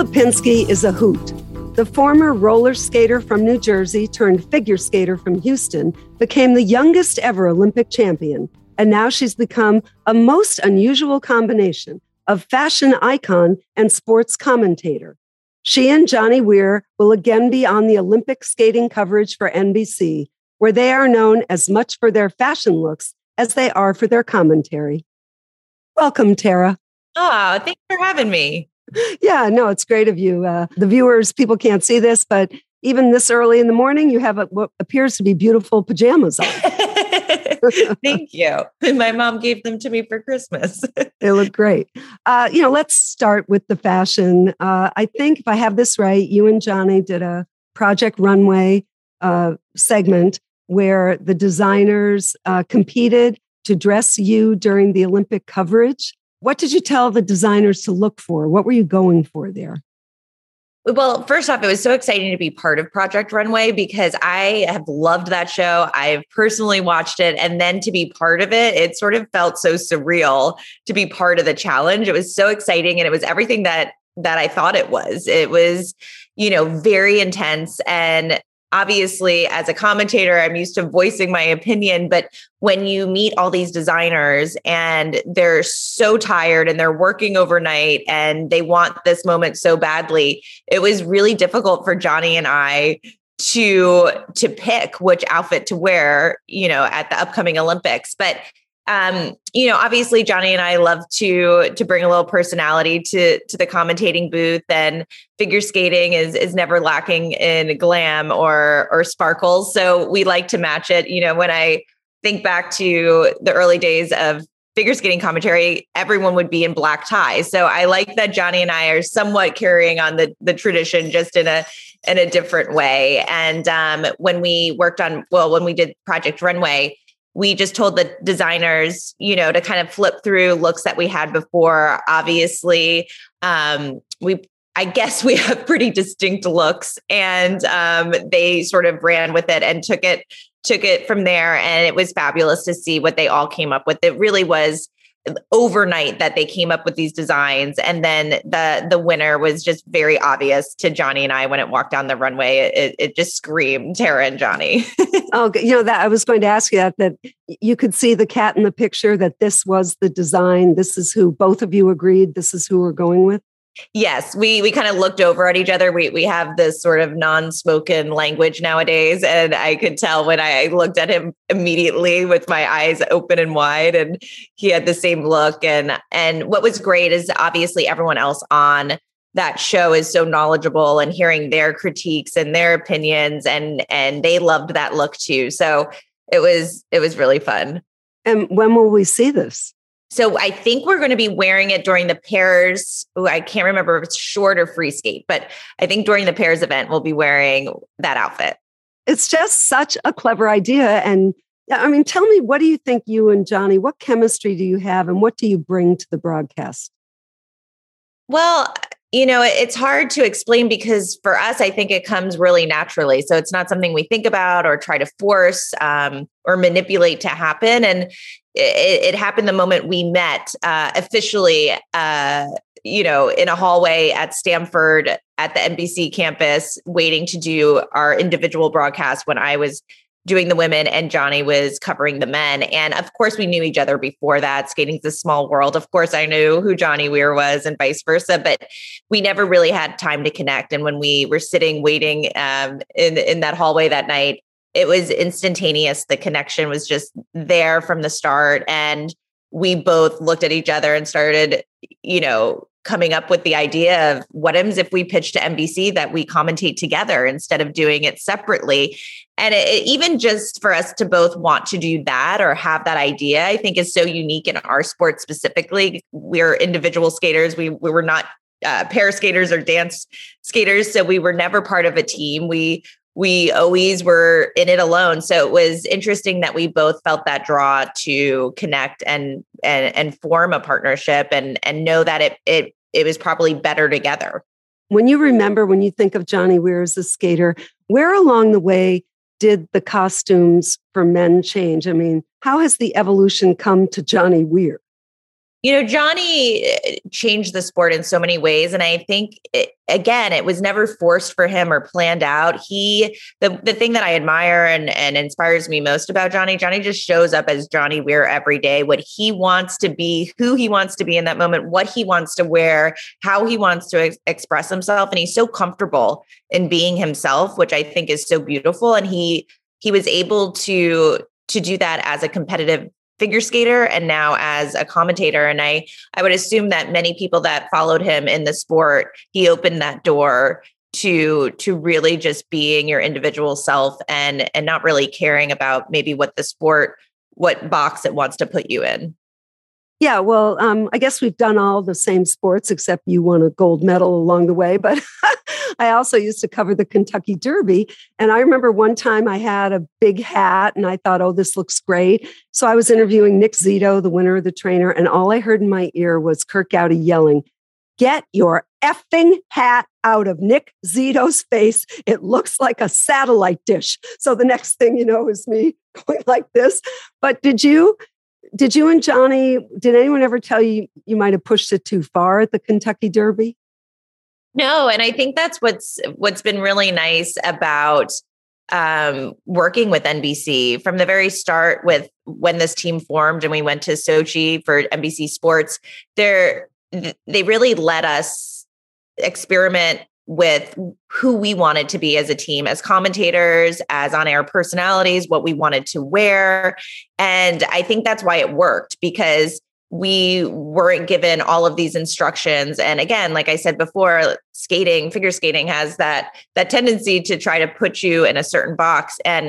Lipinski is a hoot. The former roller skater from New Jersey turned figure skater from Houston became the youngest ever Olympic champion. And now she's become a most unusual combination of fashion icon and sports commentator. She and Johnny Weir will again be on the Olympic skating coverage for NBC, where they are known as much for their fashion looks as they are for their commentary. Welcome, Tara. Oh, thanks for having me. Yeah, no, it's great of you. Uh, the viewers, people can't see this, but even this early in the morning, you have a, what appears to be beautiful pajamas on. Thank you. My mom gave them to me for Christmas. they look great. Uh, you know, let's start with the fashion. Uh, I think if I have this right, you and Johnny did a Project Runway uh, segment where the designers uh, competed to dress you during the Olympic coverage. What did you tell the designers to look for? What were you going for there? Well, first off, it was so exciting to be part of Project Runway because I have loved that show. I've personally watched it. And then to be part of it, it sort of felt so surreal to be part of the challenge. It was so exciting and it was everything that that I thought it was. It was, you know, very intense and obviously as a commentator i'm used to voicing my opinion but when you meet all these designers and they're so tired and they're working overnight and they want this moment so badly it was really difficult for johnny and i to to pick which outfit to wear you know at the upcoming olympics. But um, you know, obviously Johnny and I love to to bring a little personality to to the commentating booth, and figure skating is is never lacking in glam or or sparkles. So we like to match it. You know, when I think back to the early days of figure skating commentary, everyone would be in black ties. So I like that Johnny and I are somewhat carrying on the the tradition, just in a in a different way. And um, when we worked on, well, when we did Project Runway, we just told the designers, you know, to kind of flip through looks that we had before. Obviously, um, we I guess we have pretty distinct looks, and um, they sort of ran with it and took it took it from there. And it was fabulous to see what they all came up with. It really was overnight that they came up with these designs. And then the the winner was just very obvious to Johnny and I when it walked down the runway. It, it just screamed Tara and Johnny. Oh you know that I was going to ask you that that you could see the cat in the picture that this was the design. This is who both of you agreed this is who we're going with Yes, we we kind of looked over at each other. We we have this sort of non-spoken language nowadays, and I could tell when I looked at him immediately with my eyes open and wide, and he had the same look. And and what was great is obviously everyone else on that show is so knowledgeable and hearing their critiques and their opinions, and and they loved that look too. So it was it was really fun. And when will we see this? So I think we're going to be wearing it during the pairs. Ooh, I can't remember if it's short or free skate, but I think during the pairs event, we'll be wearing that outfit. It's just such a clever idea. And I mean, tell me, what do you think you and Johnny, what chemistry do you have and what do you bring to the broadcast? Well, you know, it's hard to explain because for us, I think it comes really naturally. So it's not something we think about or try to force um, or manipulate to happen. And it, it happened the moment we met uh, officially, uh, you know, in a hallway at Stamford at the NBC campus, waiting to do our individual broadcast when I was doing the women and Johnny was covering the men. And of course, we knew each other before that. Skating's a small world. Of course, I knew who Johnny Weir was and vice versa, but we never really had time to connect. And when we were sitting waiting um, in in that hallway that night, it was instantaneous. The connection was just there from the start. And we both looked at each other and started, you know, coming up with the idea of what happens if we pitch to NBC that we commentate together instead of doing it separately. And it, it, even just for us to both want to do that or have that idea, I think is so unique in our sport specifically. We're individual skaters. We we were not uh, pair skaters or dance skaters, so we were never part of a team. We we always were in it alone. So it was interesting that we both felt that draw to connect and and and form a partnership and and know that it it it was probably better together. When you remember when you think of Johnny Weir as a skater, where along the way did the costumes for men change? I mean, how has the evolution come to Johnny Weir? You know, Johnny eh, changed the sport in so many ways. And I think, it, again, it was never forced for him or planned out. He, the, the thing that I admire and, and inspires me most about Johnny, Johnny just shows up as Johnny Weir every day, what he wants to be, who he wants to be in that moment, what he wants to wear, how he wants to ex- express himself. And he's so comfortable in being himself, which I think is so beautiful. And he, he was able to to do that as a competitive figure skater and now as a commentator. And i i would assume that many people that followed him in the sport he opened that door to to really just being your individual self and and not really caring about maybe what the sport what box it wants to put you in yeah, well, um, I guess we've done all the same sports except you won a gold medal along the way. But I also used to cover the Kentucky Derby. And I remember one time I had a big hat and I thought, oh, this looks great. So I was interviewing Nick Zito, the winner of the trainer, and all I heard in my ear was Curt Gowdy yelling, Get your effing hat out of Nick Zito's face. It looks like a satellite dish. So the next thing you know is me going like this. But did you did you and Johnny, did anyone ever tell you you might have pushed it too far at the Kentucky Derby? No, and I think that's what's what's been really nice about um, working with NBC from the very start with when this team formed and we went to Sochi for NBC Sports. They're they really let us experiment with who we wanted to be as a team, as commentators, as on air personalities, what we wanted to wear. And I think that's why it worked because we weren't given all of these instructions. And again like i said before skating figure skating has that that tendency to try to put you in a certain box. And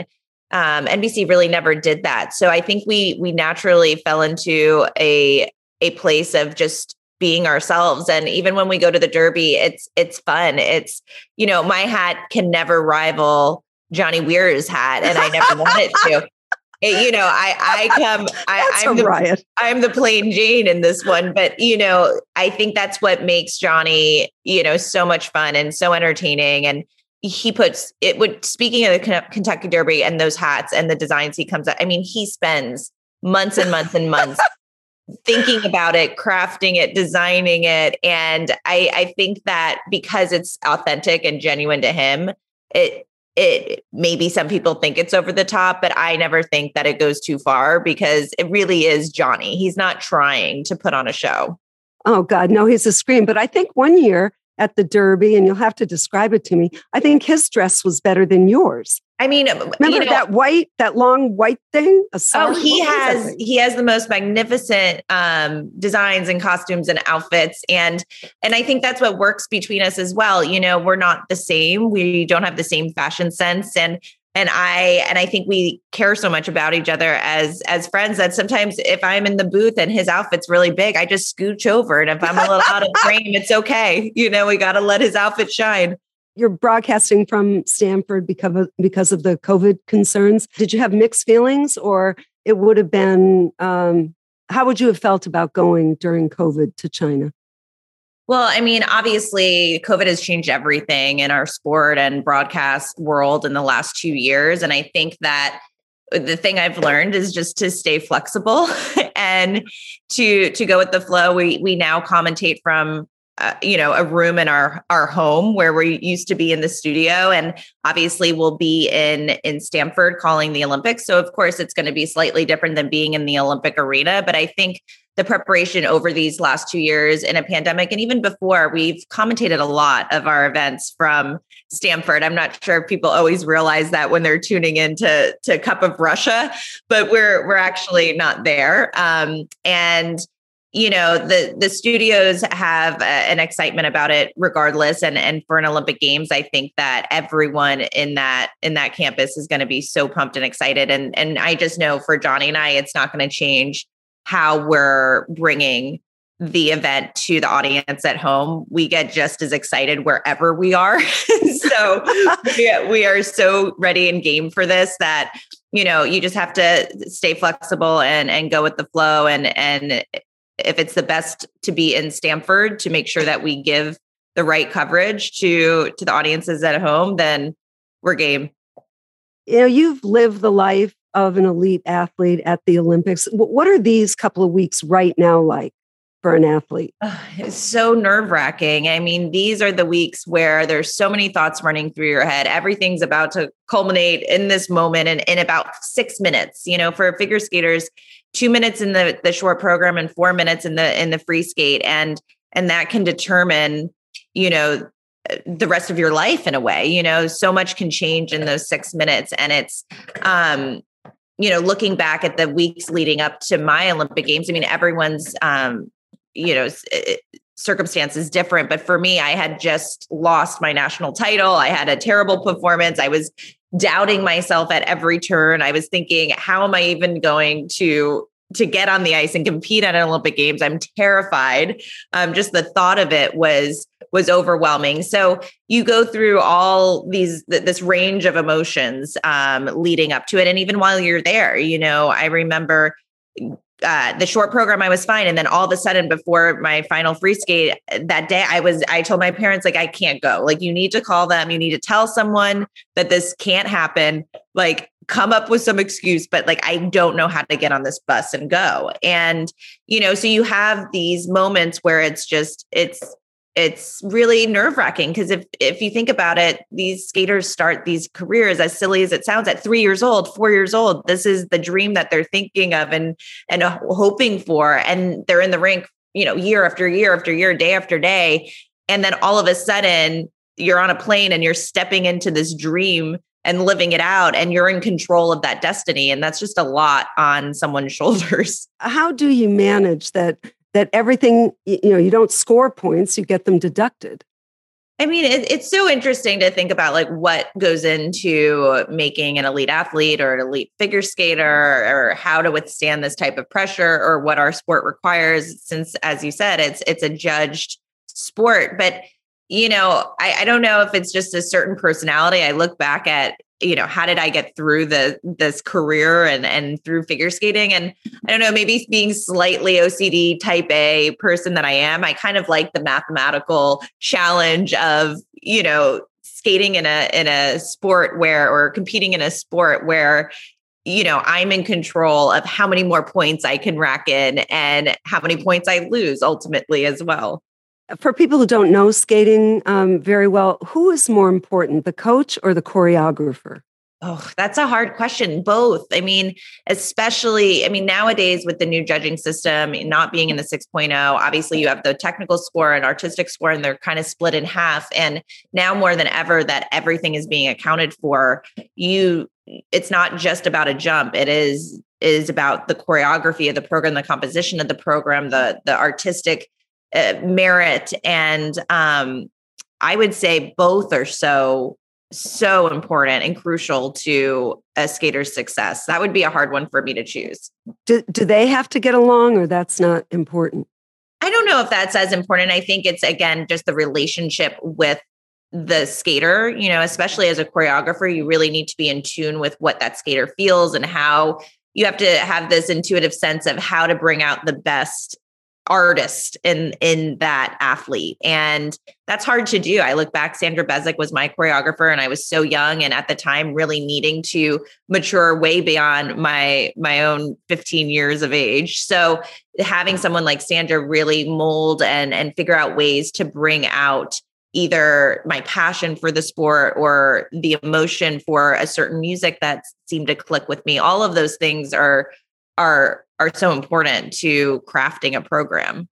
um, nbc really never did that. So i think we we naturally fell into a a place of just being ourselves. And even when we go to the derby it's it's fun. It's you know my hat can never rival johnny weir's hat and i never want it to. It, you know i i come I, i'm the riot. i'm the plain jane in this one but you know i think that's what makes johnny you know so much fun and so entertaining. And he puts it would speaking of the kentucky derby and those hats and the designs he comes up i mean he spends months and months and months thinking about it, crafting it, designing it. And I, I think that because it's authentic and genuine to him, it it maybe some people think it's over the top, but I never think that it goes too far because it really is Johnny. He's not trying to put on a show. Oh God, no, he's a scream. But I think one year at the Derby, and you'll have to describe it to me. I think his dress was better than yours. I mean, remember you know, that white, that long white thing? oh, he has he has the most magnificent um, designs and costumes and outfits, and and I think that's what works between us as well. You know, we're not the same. We don't have the same fashion sense, and and i and i think we care so much about each other as as friends that sometimes if i'm in the booth and his outfit's really big i just scooch over. And if i'm a little out of frame it's okay. You know we got to let his outfit shine. You're broadcasting from stamford because of, because of the covid concerns. Did you have mixed feelings or it would have been um, how would you have felt about going during covid to china well, I mean, obviously, COVID has changed everything in our sport and broadcast world in the last two years. And I think that the thing I've learned is just to stay flexible and to to go with the flow. We we now commentate from uh, you know a room in our our home where we used to be in the studio and obviously we'll be in in Stamford calling the Olympics so of course it's going to be slightly different than being in the Olympic arena but I think the preparation over these last two years in a pandemic. And even before, we've commentated a lot of our events from stamford I'm not sure if people always realize that when they're tuning into to Cup of Russia, but we're we're actually not there. Um, and you know the the studios have uh, an excitement about it regardless. And and for an olympic games i think that everyone in that in that campus is going to be so pumped and excited. And and i just know for johnny and i it's not going to change how we're bringing the event to the audience at home, we get just as excited wherever we are. so we, we are so ready and game for this that you know you just have to stay flexible and and go with the flow. And and if it's the best to be in Stamford to make sure that we give the right coverage to to the audiences at home, then we're game. You know, you've lived the life of an elite athlete at the Olympics. What are these couple of weeks right now like? for an athlete? It's so nerve wracking. I mean, these are the weeks where there's so many thoughts running through your head. Everything's about to culminate in this moment and in about six minutes. You know, for figure skaters, two minutes in the the short program and four minutes in the in the free skate, and and that can determine, you know, the rest of your life in a way. You know, so much can change in those six minutes, and it's um you know, looking back at the weeks leading up to my Olympic Games, I mean, everyone's um, you know circumstances different. But for me i had just lost my national title. I had a terrible performance. I was doubting myself at every turn. I was thinking how am i even going to to get on the ice and compete at an olympic games? I'm terrified. Um, just the thought of it was was overwhelming. So you go through all these th- this range of emotions um, leading up to it. And even while you're there you know i remember uh, the short program, I was fine. And then all of a sudden, before my final free skate that day, I was, I told my parents, like, I can't go. Like, you need to call them. You need to tell someone that this can't happen. Like, come up with some excuse, but like, I don't know how to get on this bus and go. And, you know, so you have these moments where it's just, it's, it's really nerve wracking because if if you think about it, these skaters start these careers as silly as it sounds at three years old, four years old. This is the dream that they're thinking of and and hoping for, and they're in the rink, you know, year after year after year, day after day, and then all of a sudden you're on a plane and you're stepping into this dream and living it out and you're in control of that destiny and that's just a lot on someone's shoulders how do you manage that that everything, you know, you don't score points, you get them deducted. I mean, it, it's so interesting to think about like what goes into making an elite athlete or an elite figure skater or how to withstand this type of pressure or what our sport requires. Since, as you said, it's it's a judged sport. But you know, I, I don't know if it's just a certain personality. I look back at you know how did i get through the this career and and through figure skating? And i don't know maybe being slightly ocd type a person that i am i kind of like the mathematical challenge of you know skating in a in a sport where or competing in a sport where you know i'm in control of how many more points i can rack in and how many points i lose ultimately as well for people who don't know skating um, very well, who is more important, the coach or the choreographer? Oh, that's a hard question. Both. I mean, especially, I mean, nowadays with the new judging system, not being in the 6.0, obviously you have the technical score and artistic score, and they're kind of split in half. And now more than ever, that everything is being accounted for. You, it's not just about a jump. It is is about the choreography of the program, the composition of the program, the the artistic uh, merit and um, i would say both are so so important and crucial to a skater's success. That would be a hard one for me to choose. Do, do they have to get along or that's not important? I don't know if that's as important. I think it's again just the relationship with the skater you know especially as a choreographer you really need to be in tune with what that skater feels and how you have to have this intuitive sense of how to bring out the best artist in in that athlete. And that's hard to do. I look back sandra bezic was my choreographer and i was so young and at the time really needing to mature way beyond my my own 15 years of age. So having someone like sandra really mold and and figure out ways to bring out either my passion for the sport or the emotion for a certain music that seemed to click with me all of those things are are are so important to crafting a program.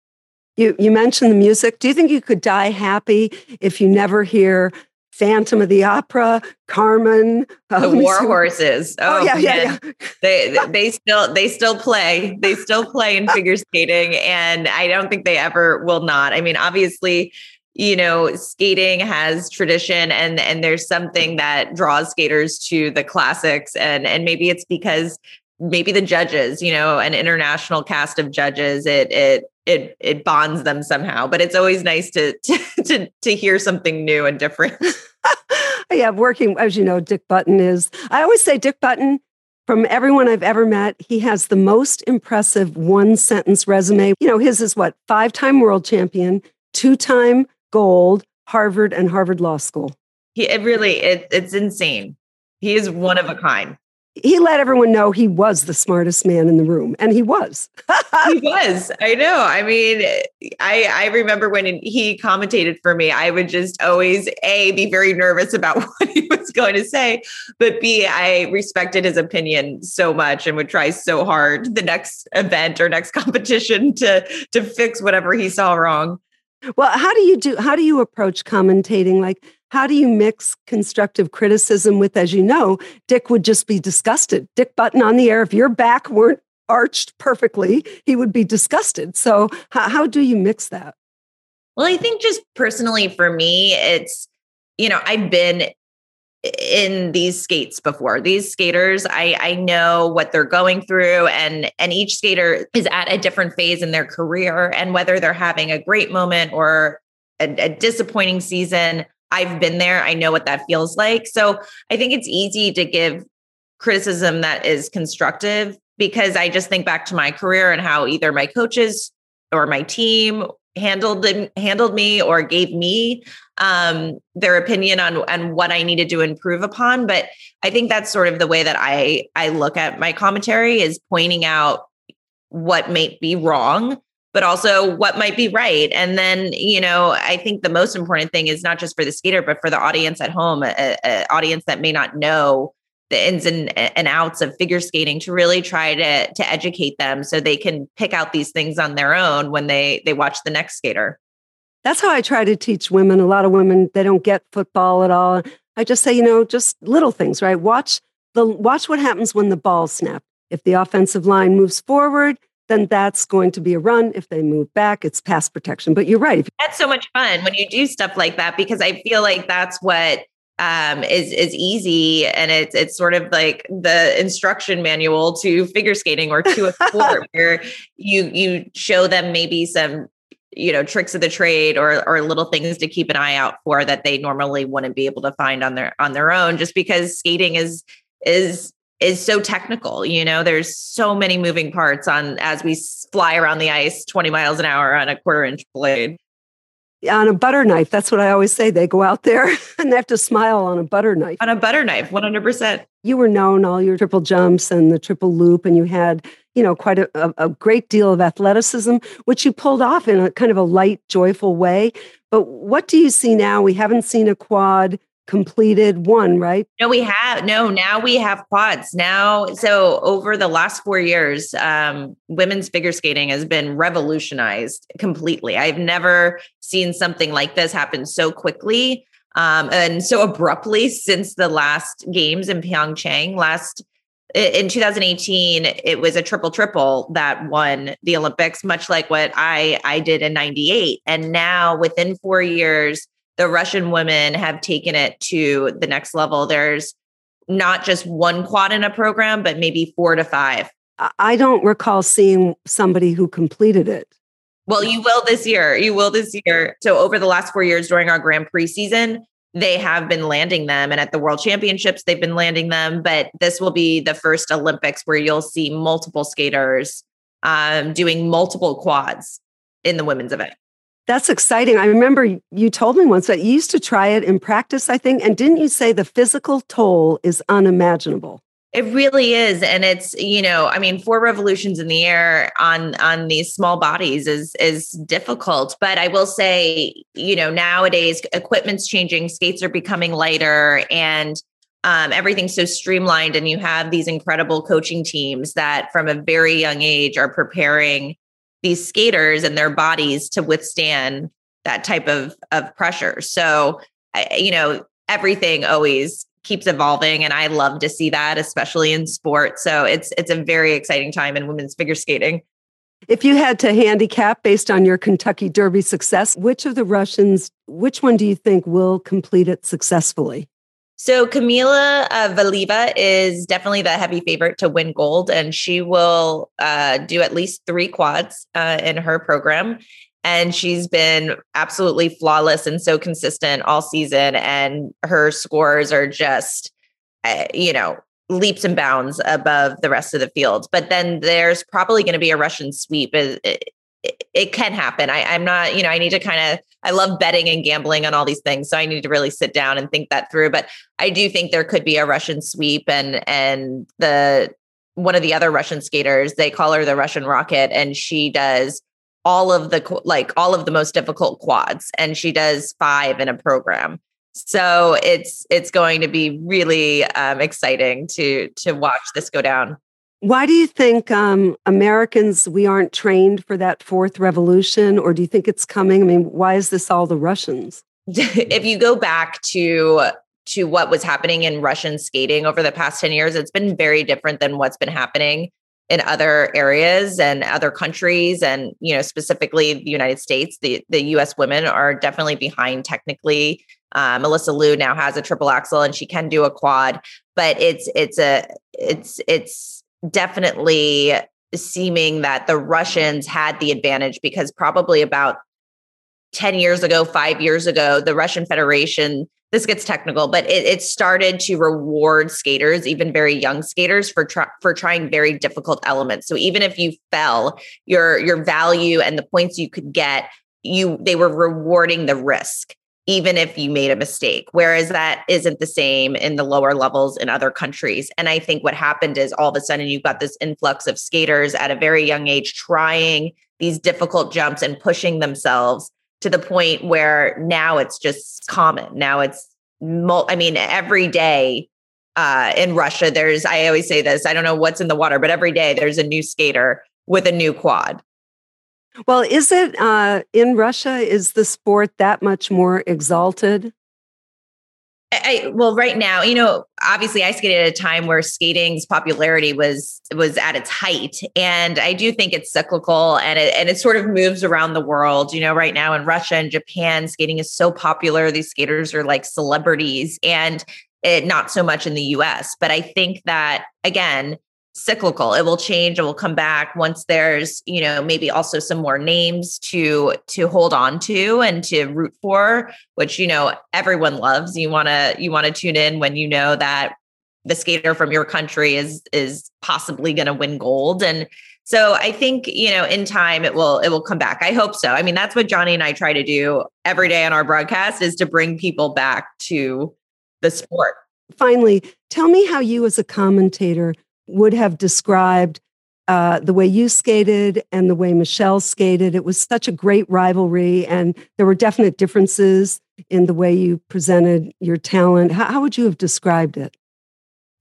You you mentioned the music. Do you think you could die happy if you never hear Phantom of the Opera, Carmen, uh, the War Horses? Oh, oh yeah, yeah, yeah, They they still they still play. They still play in figure skating, and I don't think they ever will not. I mean, obviously, you know skating has tradition and and there's something that draws skaters to the classics and and maybe it's because maybe the judges you know an international cast of judges it it it it bonds them somehow but it's always nice to to to, to hear something new and different. Yeah working as you know dick button is i always say dick button from everyone i've ever met he has the most impressive one sentence resume. You know his is what five time world champion two time gold harvard and harvard law school. He it really it, it's insane. He is one of a kind he let everyone know he was the smartest man in the room and he was. He was. I know. I mean i i remember when he commentated for me i would just always a be very nervous about what he was going to say but b i respected his opinion so much and would try so hard the next event or next competition to to fix whatever he saw wrong. Well how do you do how do you approach commentating? Like how do you mix constructive criticism with, as you know, Dick would just be disgusted. Dick Button on the air, if your back weren't arched perfectly, he would be disgusted. So, how, how do you mix that? Well, I think just personally for me, it's, you know, I've been in these skates before these skaters i i know what they're going through and and each skater is at a different phase in their career and whether they're having a great moment or a, a disappointing season I've been there. I know what that feels like. So I think it's easy to give criticism that is constructive because I just think back to my career and how either my coaches or my team handled handled me or gave me um, their opinion on on what I needed to improve upon. But I think that's sort of the way that I I look at my commentary is pointing out what may be wrong but also what might be right. And then, you know, I think the most important thing is not just for the skater, but for the audience at home, an audience that may not know the ins and, and outs of figure skating to really try to to educate them so they can pick out these things on their own when they they watch the next skater. That's how I try to teach women. A lot of women they don't get football at all. I just say, you know, just little things, right? Watch the watch what happens when the ball snapped. If the offensive line moves forward, then that's going to be a run. If they move back, it's pass protection. But you're right. That's so much fun when you do stuff like that because I feel like that's what um, is is easy and it's it's sort of like the instruction manual to figure skating or to a sport where you you show them maybe some you know tricks of the trade or or little things to keep an eye out for that they normally wouldn't be able to find on their on their own just because skating is is is so technical you know? There's so many moving parts on as we fly around the ice 20 miles an hour on a quarter inch blade. On a butter knife that's what i always say they go out there and they have to smile on a butter knife. On a butter knife 100% you were known all your triple jumps and the triple loop and you had you know quite a, a, a great deal of athleticism which you pulled off in a kind of a light joyful way. But what do you see now? We haven't seen a quad completed one, right? No, we have. No, now we have quads. Now, so over the last four years, um, women's figure skating has been revolutionized completely. I've never seen something like this happen so quickly um, and so abruptly since the last games in Pyeongchang. Last in 2018, it was a triple triple that won the Olympics, much like what I I did in '98. And now, within four years, the Russian women have taken it to the next level. There's not just one quad in a program, but maybe four to five. I don't recall seeing somebody who completed it. Well, you will this year. You will this year. So, over the last four years during our Grand Prix season, they have been landing them. And at the World Championships, they've been landing them. But this will be the first Olympics where you'll see multiple skaters um, doing multiple quads in the women's event. That's exciting. I remember you told me once that you used to try it in practice, I think. And didn't you say the physical toll is unimaginable? It really is. And it's, you know, I mean, four revolutions in the air on on these small bodies is is difficult. But I will say, you know, nowadays equipment's changing, skates are becoming lighter and um, everything's so streamlined and you have these incredible coaching teams that from a very young age are preparing these skaters and their bodies to withstand that type of of pressure. So, you know, everything always keeps evolving and I love to see that especially in sport. So, it's it's a very exciting time in women's figure skating. If you had to handicap based on your Kentucky Derby success, which of the Russians, which one do you think will complete it successfully? So Kamila uh, Valieva is definitely the heavy favorite to win gold, and she will uh, do at least three quads uh, in her program. And she's been absolutely flawless and so consistent all season. And her scores are just, uh, you know, leaps and bounds above the rest of the field. But then there's probably going to be a Russian sweep it, can happen. I, I'm not, you know, I need to kind of, I love betting and gambling on all these things. So I need to really sit down and think that through. But I do think there could be a Russian sweep and, and the, one of the other Russian skaters, they call her the Russian rocket and she does all of the, like all of the most difficult quads and she does five in a program. So it's, it's going to be really um, exciting to, to watch this go down. Why do you think um, Americans we aren't trained for that fourth revolution, or do you think it's coming? I mean, why is this all the Russians? if you go back to to what was happening in Russian skating over the past 10 years, it's been very different than what's been happening in other areas and other countries and you know specifically the united states the, the us women are definitely behind technically uh, alysa liu now has a triple axel and she can do a quad but it's it's a it's it's definitely seeming that the Russians had the advantage because probably about 10 years ago, five years ago, the Russian Federation, this gets technical, but it, it started to reward skaters, even very young skaters, for try, for trying very difficult elements. So even if you fell, your your value and the points you could get, you they were rewarding the risk even if you made a mistake. Whereas that isn't the same in the lower levels in other countries. And I think what happened is all of a sudden you've got this influx of skaters at a very young age trying these difficult jumps and pushing themselves to the point where now it's just common. Now it's, I mean, every day uh, in Russia, there's, I always say this, I don't know what's in the water, but every day there's a new skater with a new quad. Well, is it uh, in Russia? Is the sport that much more exalted? I, well, right now, you know, obviously, I skated at a time where skating's popularity was was at its height, and I do think it's cyclical, and it and it sort of moves around the world. You know, right now in Russia and Japan, skating is so popular; these skaters are like celebrities, and it, not so much in the U.S. But I think that again, cyclical. It will change it will come back once there's you know maybe also some more names to to hold on to and to root for which you know everyone loves. You want to you want to tune in when you know that the skater from your country is is possibly going to win gold. And so i think you know in time it will it will come back. I hope so. I mean that's what johnny and i try to do every day on our broadcast is to bring people back to the sport. Finally tell me how you as a commentator would have described uh, the way you skated and the way Michelle skated. It was such a great rivalry, and there were definite differences in the way you presented your talent. How, how would you have described it?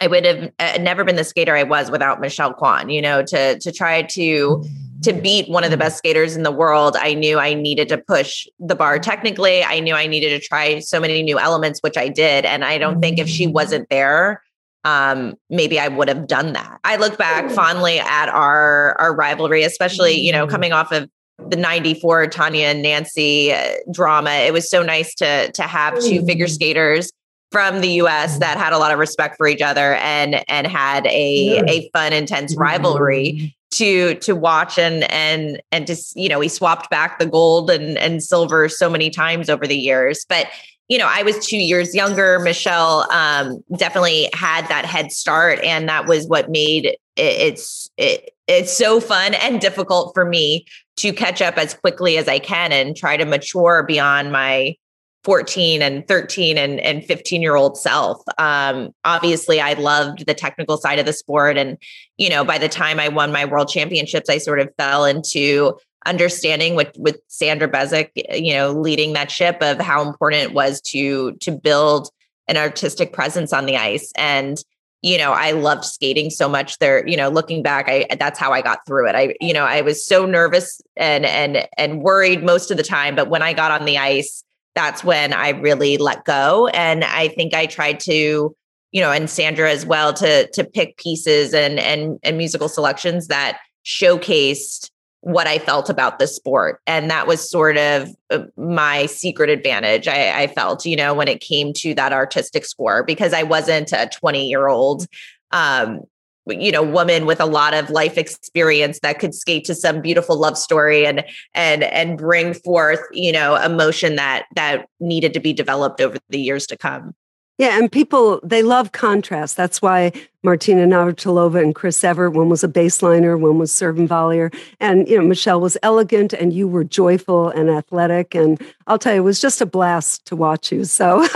I would have uh, never been the skater I was without Michelle Kwan. You know, to to try to to beat one of the best skaters in the world, I knew I needed to push the bar technically. I knew I needed to try so many new elements, which I did. And I don't think if she wasn't there, um, maybe I would have done that. I look back fondly at our our rivalry, especially you know mm. coming off of the 94 Tonya and Nancy uh, drama. It was so nice to to have two figure mm. skaters from the US that had a lot of respect for each other and and had a a fun intense rivalry mm. to to watch and and and just you know we swapped back the gold and and silver so many times over the years but you know, I was two years younger. Michelle um, definitely had that head start, and that was what made it, it's it, it's so fun and difficult for me to catch up as quickly as I can and try to mature beyond my 14 and 13 and, and 15 year old self. Um, obviously, I loved the technical side of the sport. And, you know, by the time I won my world championships, I sort of fell into understanding with with Sandra Bezic, you know, leading that ship of how important it was to to build an artistic presence on the ice. And you know, I loved skating so much. There, you know, looking back, I that's how I got through it. I, you know, I was so nervous and and and worried most of the time, but when I got on the ice, that's when I really let go. And I think I tried to, you know, and Sandra as well to to pick pieces and and and musical selections that showcased what I felt about the sport. And that was sort of uh, my secret advantage. I, I, felt, you know, when it came to that artistic score, because I wasn't a 20 year old, um, you know, woman with a lot of life experience that could skate to some beautiful love story and and and bring forth, you know, emotion that that needed to be developed over the years to come. Yeah, and people they love contrast. That's why Martina Navratilova and Chris Evert, one was a baseliner, one was serve and volleyer. And you know, Michelle was elegant and you were joyful and athletic. And I'll tell you, it was just a blast to watch you. So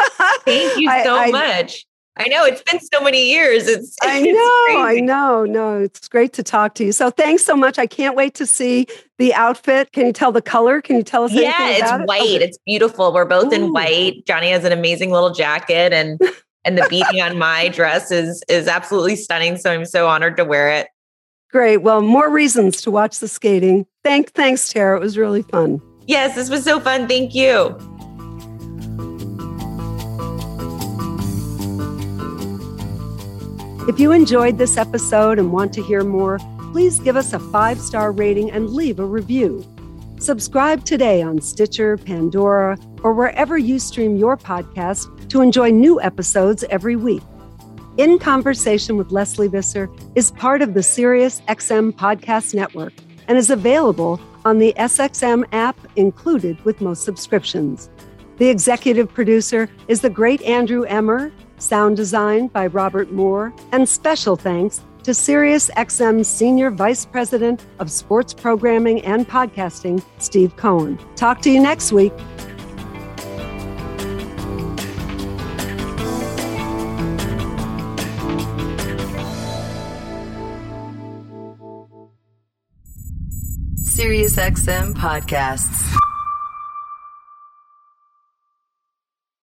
thank you so I, much. I know it's been so many years. It's, I know, I know. No, it's great to talk to you. So thanks so much. I can't wait to see the outfit. Can you tell the color? Can you tell us? Yeah, it's white. Okay. It's beautiful. We're both Ooh. in oh. white. Johnny has an amazing little jacket, and and the beading on my dress is is absolutely stunning. So I'm so honored to wear it. Great. Well, more reasons to watch the skating. Thank, thanks, Tara. It was really fun. Yes, this was so fun. Thank you. If you enjoyed this episode and want to hear more, please give us a five star rating and leave a review. Subscribe today on Stitcher, Pandora, or wherever you stream your podcast to enjoy new episodes every week. In Conversation with Lesley Visser is part of the Sirius XM Podcast Network and is available on the SXM app included with most subscriptions. The executive producer is the great Andrew Emmer sound design by Robert Moore, and special thanks to SiriusXM Senior Vice President of Sports Programming and Podcasting, Steve Cohen. Talk to you next week. SiriusXM Podcasts.